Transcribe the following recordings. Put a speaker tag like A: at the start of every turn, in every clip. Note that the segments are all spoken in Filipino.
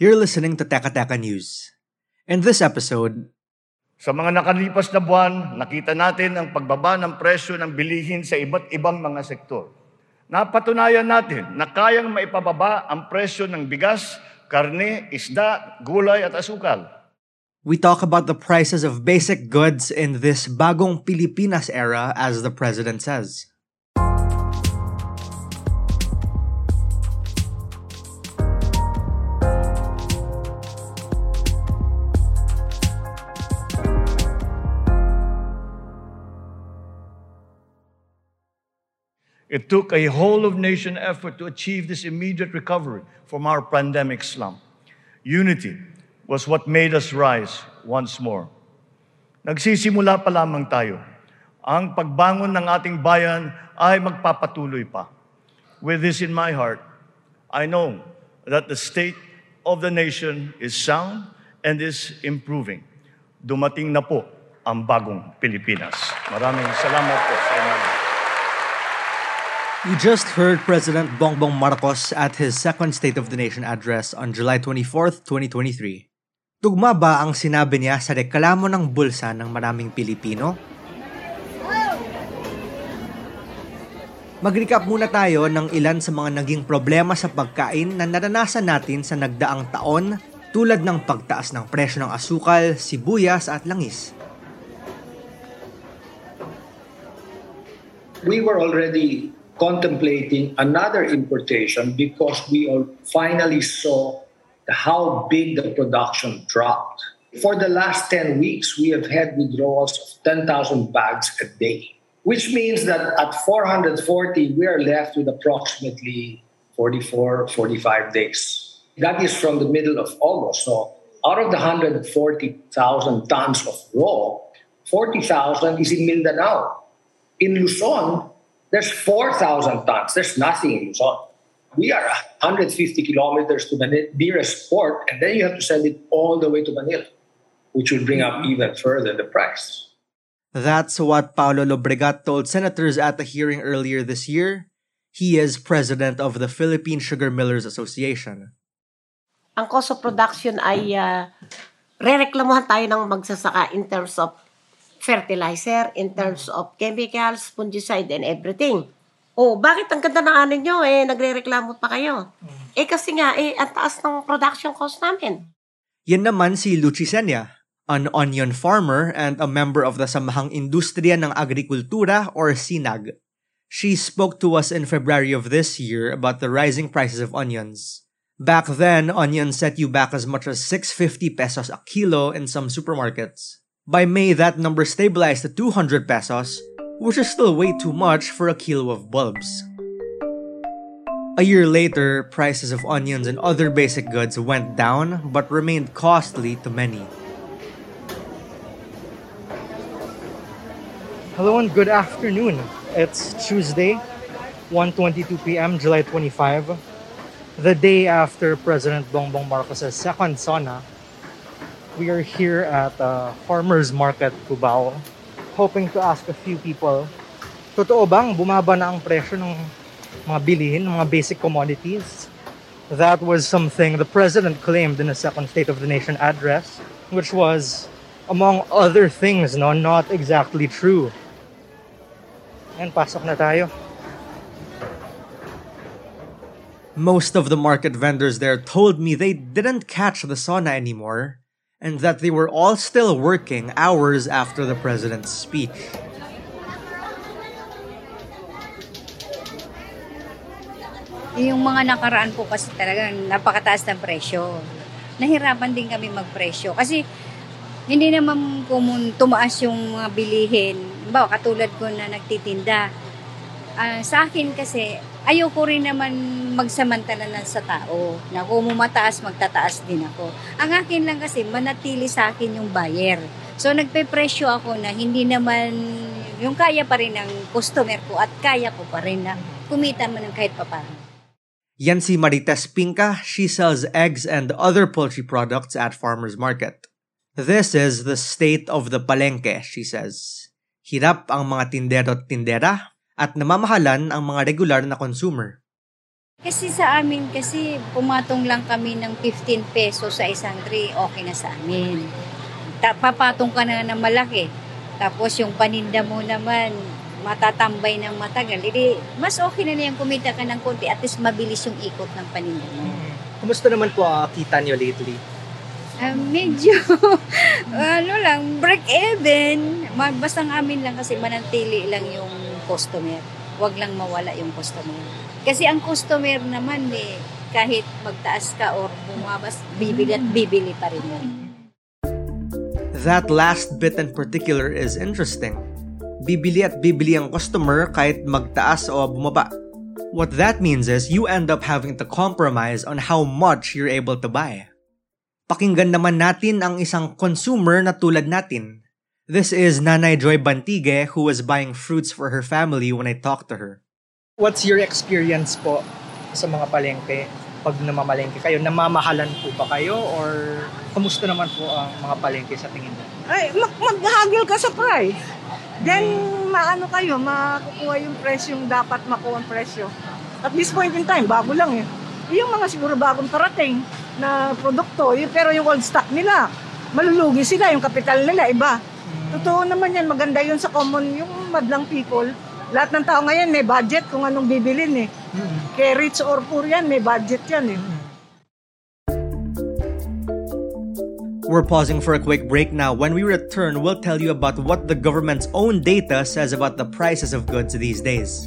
A: You're listening to Teka Teka News. In this episode,
B: Sa mga nakalipas na buwan, nakita natin ang pagbaba ng presyo ng bilihin sa iba't ibang mga sektor. Napatunayan natin na kayang maipababa ang presyo ng bigas, karne, isda, gulay at asukal.
A: we talk about the prices of basic goods in this bagong Pilipinas era, as the president says.
B: It took a whole of nation effort to achieve this immediate recovery from our pandemic slump. Unity was what made us rise once more. Nagsisimula pa lamang tayo. Ang pagbangon ng ating bayan ay magpapatuloy pa. With this in my heart, I know that the state of the nation is sound and is improving. Dumating na po ang bagong Pilipinas. Maraming salamat po sa inyo.
A: You just heard President Bongbong Marcos at his second State of the Nation address on July 24th, 2023. Tugma ba ang sinabi niya sa reklamo ng bulsa ng maraming Pilipino? Mag-recap muna tayo ng ilan sa mga naging problema sa pagkain na naranasan natin sa nagdaang taon tulad ng pagtaas ng presyo ng asukal, sibuyas at langis.
C: we were already contemplating another importation because we all finally saw how big the production dropped. For the last 10 weeks, we have had withdrawals of 10,000 bags a day, which means that at 440, we are left with approximately 44, 45 days. That is from the middle of August. So out of the 140,000 tons of raw, 40,000 is in Mindanao. In Luzon, there's 4,000 tons. There's nothing in Luzon. We are 150 kilometers to the nearest port, and then you have to send it all the way to Manila, which will bring up even further the price.
A: That's what Paulo Lobregat told senators at the hearing earlier this year. He is president of the Philippine Sugar Millers Association.
D: ang cost of production ay uh, rereklamuhan tayo ng magsasaka in terms of fertilizer, in terms of chemicals, fungicide, and everything. Oh, bakit ang ganda ng ano nyo, eh, nagre-reklamo pa kayo? Eh, kasi nga, eh, ang taas ng production cost namin.
A: Yan naman si Luchi Senya, an onion farmer and a member of the Samahang Industriya ng Agrikultura or SINAG. She spoke to us in February of this year about the rising prices of onions. Back then, onions set you back as much as 650 pesos a kilo in some supermarkets. By May, that number stabilized to 200 pesos, which is still way too much for a kilo of bulbs. A year later, prices of onions and other basic goods went down but remained costly to many.
E: Hello and good afternoon. It's Tuesday, 1:22 p.m., July 25, the day after President Bongbong Marcos' second SONA. We are here at uh, Farmers Market Cubao, hoping to ask a few people, totoo bang bumaba na ang presyo ng mga bilihin, mga basic commodities? That was something the President claimed in his second State of the Nation address, which was, among other things, no, not exactly true. Ayan, pasok na tayo.
A: Most of the market vendors there told me they didn't catch the sauna anymore and that they were all still working hours after the president's speech.
F: Yung mga nakaraan po kasi talagang napakataas ng presyo. Nahirapan din kami magpresyo kasi hindi naman kumun tumaas yung mga bilihin. Bawa, katulad ko na nagtitinda. Ah, sa akin kasi, ayoko rin naman magsamantala na sa tao. Na kung mataas, magtataas din ako. Ang akin lang kasi, manatili sa akin yung buyer. So, nagpe-presyo ako na hindi naman yung kaya pa rin ng customer ko at kaya ko pa rin na kumita man ng kahit papaano.
A: Yan si Marites Pinca. She sells eggs and other poultry products at farmers market. This is the state of the palengke, she says. Hirap ang mga tindero at tindera at namamahalan ang mga regular na consumer.
F: Kasi sa amin, kasi pumatong lang kami ng 15 pesos sa isang tray, okay na sa amin. Ta- papatong ka na ng malaki. Tapos yung paninda mo naman, matatambay ng matagal. Hindi, mas okay na na yung kumita ka ng konti, at least mabilis yung ikot ng paninda mo.
E: Kumusta naman po uh, kita nyo lately?
F: Ah, medyo, ano lang, break even. Basta ang amin lang kasi manantili lang yung customer. Huwag lang mawala yung customer. Kasi ang customer naman eh, kahit magtaas ka or bumabas, bibili at bibili pa rin yun.
A: That last bit in particular is interesting. Bibili at bibili ang customer kahit magtaas o bumaba. What that means is you end up having to compromise on how much you're able to buy. Pakinggan naman natin ang isang consumer na tulad natin. This is Nanay Joy Bantige who was buying fruits for her family when I talked to her.
E: What's your experience po sa mga palengke? Pag namamalengke kayo, namamahalan po ba kayo? Or kamusta naman po ang mga palengke sa tingin mo?
G: ay mag maghagil ka sa price. Then maano kayo, makukuha yung presyo yung dapat makuha ang presyo. At this point in time, bago lang eh. Yung mga siguro bagong parating na produkto, pero yung old stock nila, malulugi sila, yung kapital nila, iba. Totoo naman yan, maganda yun sa common, yung madlang people. Lahat ng tao ngayon may budget kung anong bibilin eh. Kaya rich or poor yan, may budget yan eh.
A: We're pausing for a quick break now. When we return, we'll tell you about what the government's own data says about the prices of goods these days.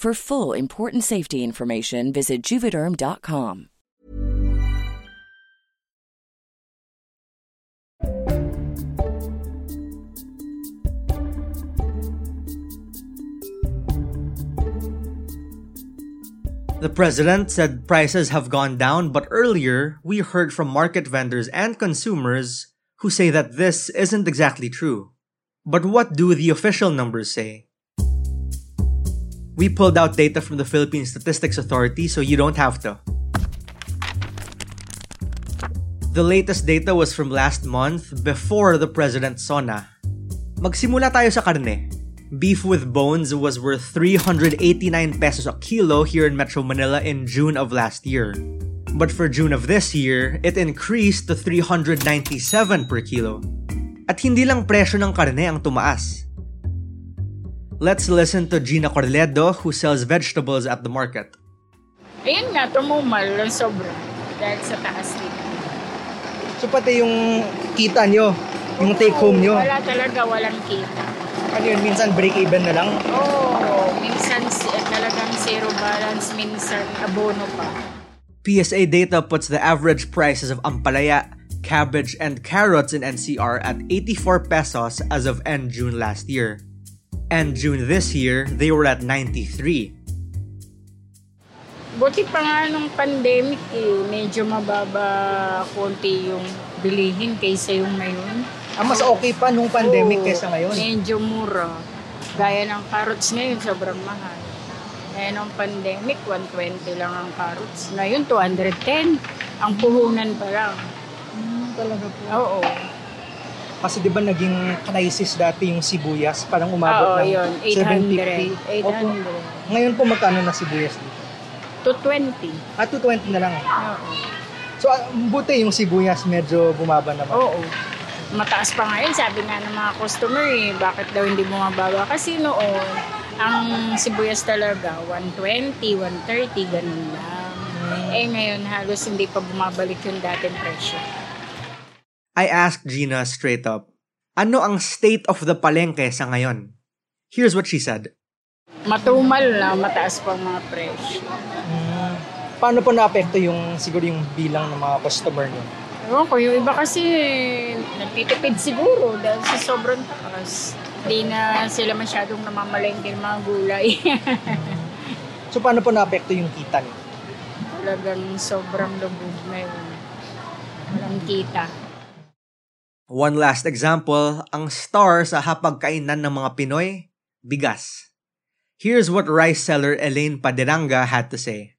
H: For full important safety information, visit juvederm.com.
A: The president said prices have gone down, but earlier we heard from market vendors and consumers who say that this isn't exactly true. But what do the official numbers say? We pulled out data from the Philippine Statistics Authority so you don't have to. The latest data was from last month before the President SONA. Magsimula tayo sa karne. Beef with bones was worth 389 pesos a kilo here in Metro Manila in June of last year. But for June of this year, it increased to 397 per kilo. At hindi lang presyo ng karne ang tumaas. Let's listen to Gina Corledo who sells vegetables at the market.
I: Ayun nga, tumumal ng sobra dahil sa taas nito.
E: So pati yung kita nyo, yung take home nyo,
I: Wala talaga, walang kita.
E: ano yun, minsan break even na lang?
I: Oo, minsan si- eh, talagang zero balance, minsan abono pa.
A: PSA data puts the average prices of ampalaya, cabbage, and carrots in NCR at 84 pesos as of end June last year. End June this year, they were at 93.
I: Buti pa nga nung pandemic eh, medyo mababa konti yung bilihin kaysa yung ngayon.
E: Ah, mas okay pa nung pandemic
I: Oo,
E: kesa ngayon.
I: Medyo mura. Gaya ng carrots ngayon, sobrang mahal. Gaya ng pandemic, 120 lang ang carrots. Ngayon, 210. Ang puhunan pa lang.
E: talaga po.
I: Oo.
E: Kasi di ba naging crisis dati yung sibuyas, parang umabot
I: Oo,
E: ng
I: yun. 800.
E: 750. Opo.
I: 800.
E: Ngayon po magkano na sibuyas dito?
I: 220.
E: Ah, 220 na lang.
I: Oo.
E: So, ah, buti yung sibuyas medyo bumaba naman.
I: Oo. Mataas pa ngayon, sabi nga ng mga customer eh, bakit daw hindi bumababa? Kasi noon, ang sibuyas talaga, 120, 130, ganun lang. Eh ngayon, halos hindi pa bumabalik yung dating presyo.
A: I asked Gina straight up, ano ang state of the palengke sa ngayon? Here's what she said.
I: Matumal na, mataas pang mga presyo.
E: Hmm. Paano po naapekto yung siguro yung bilang ng mga customer nyo?
I: Ewan ko, yung iba kasi nagtitipid siguro dahil sa sobrang taas. Hindi na sila masyadong namamalengke ng mga gulay.
E: So, paano po naapekto yung kita nyo?
I: Talagang sobrang lubog na yun. Walang kita.
A: One last example, ang star sa hapagkainan ng mga Pinoy, bigas. Here's what rice seller Elaine Paderanga had to say.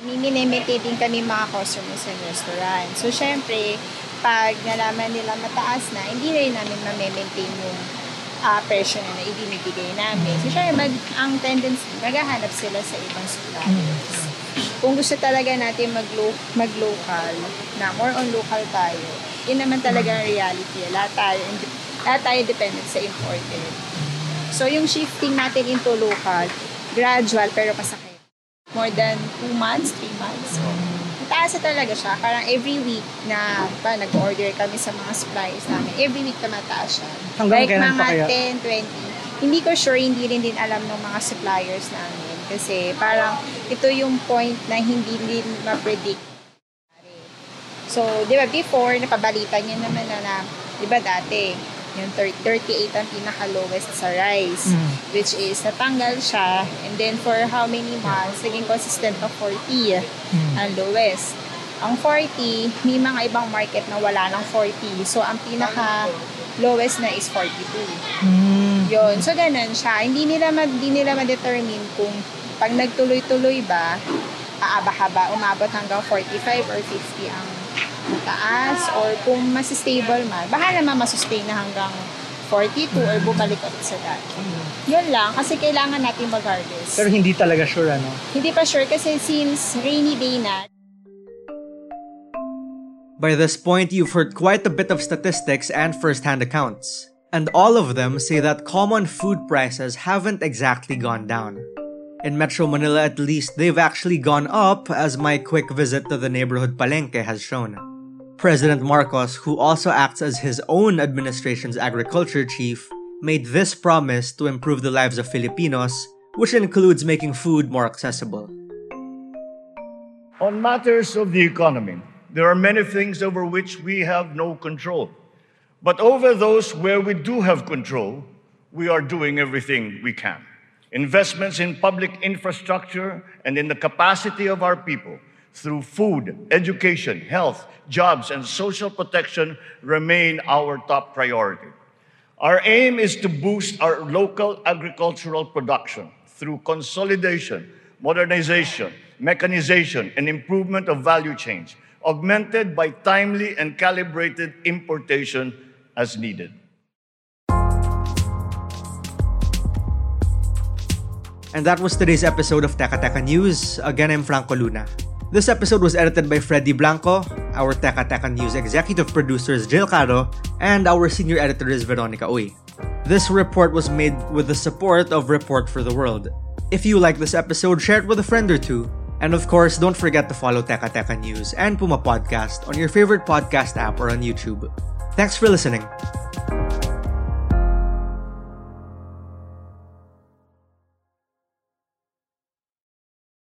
J: Minimimiti din kami mga customers sa restaurant. So, syempre, pag nalaman nila mataas na, hindi rin namin ma-maintain yung uh, presyo na na ibinibigay namin. So, syempre, mag, ang tendency, maghahanap sila sa ibang suppliers. Kung gusto talaga natin mag-lo- mag-local, na more on local tayo, yun naman talaga ang reality. Lahat tayo, lahat tayo dependent sa imported. So, yung shifting natin into local, gradual pero masakit. More than 2 months, 3 months. So, mataas talaga siya. Parang every week na pa, nag-order kami sa mga suppliers namin, every week na mataas siya.
E: Hanggang
J: like mga
E: pa kaya?
J: 10, 20. Hindi ko sure, hindi rin din alam ng mga suppliers namin. Kasi parang ito yung point na hindi din ma-predict. So, di ba, before, napabalita niyo naman na, na di ba dati, yung 30 38 ang pinaka-lowest sa rice,
E: Mm.
J: which is natanggal siya, and then for how many months, naging consistent na 40
E: Mm.
J: ang lowest. Ang 40, may mga ibang market na wala ng 40. So, ang pinaka-lowest na is 42.
E: Hmm.
J: Yun. So, ganun siya. Hindi nila, ma- hindi nila ma-determine kung pag nagtuloy-tuloy ba, aaba-haba, umabot hanggang 45 or 50 ang mataas or kung mas stable man, baka naman masustain na hanggang 42 or bumalik ulit sa dati. Yun lang, kasi kailangan natin mag-harvest.
E: Pero hindi talaga sure, ano?
J: Hindi pa sure kasi since rainy day na,
A: By this point, you've heard quite a bit of statistics and first-hand accounts. And all of them say that common food prices haven't exactly gone down. In Metro Manila at least, they've actually gone up as my quick visit to the neighborhood Palenque has shown. President Marcos, who also acts as his own administration's agriculture chief, made this promise to improve the lives of Filipinos, which includes making food more accessible.
B: On matters of the economy, there are many things over which we have no control. But over those where we do have control, we are doing everything we can. Investments in public infrastructure and in the capacity of our people through food, education, health, jobs, and social protection remain our top priority. Our aim is to boost our local agricultural production through consolidation, modernization, mechanization, and improvement of value chains augmented by timely and calibrated importation as needed.
A: And that was today's episode of Teka Teka News. Again, I'm Franco Luna. This episode was edited by Freddy Blanco, our Teka Teka News executive producer is Jill Caro, and our senior editor is Veronica Uy. This report was made with the support of Report for the World. If you like this episode, share it with a friend or two. And of course, don't forget to follow Teka Teka News and Puma Podcast on your favorite podcast app or on YouTube. Thanks for listening.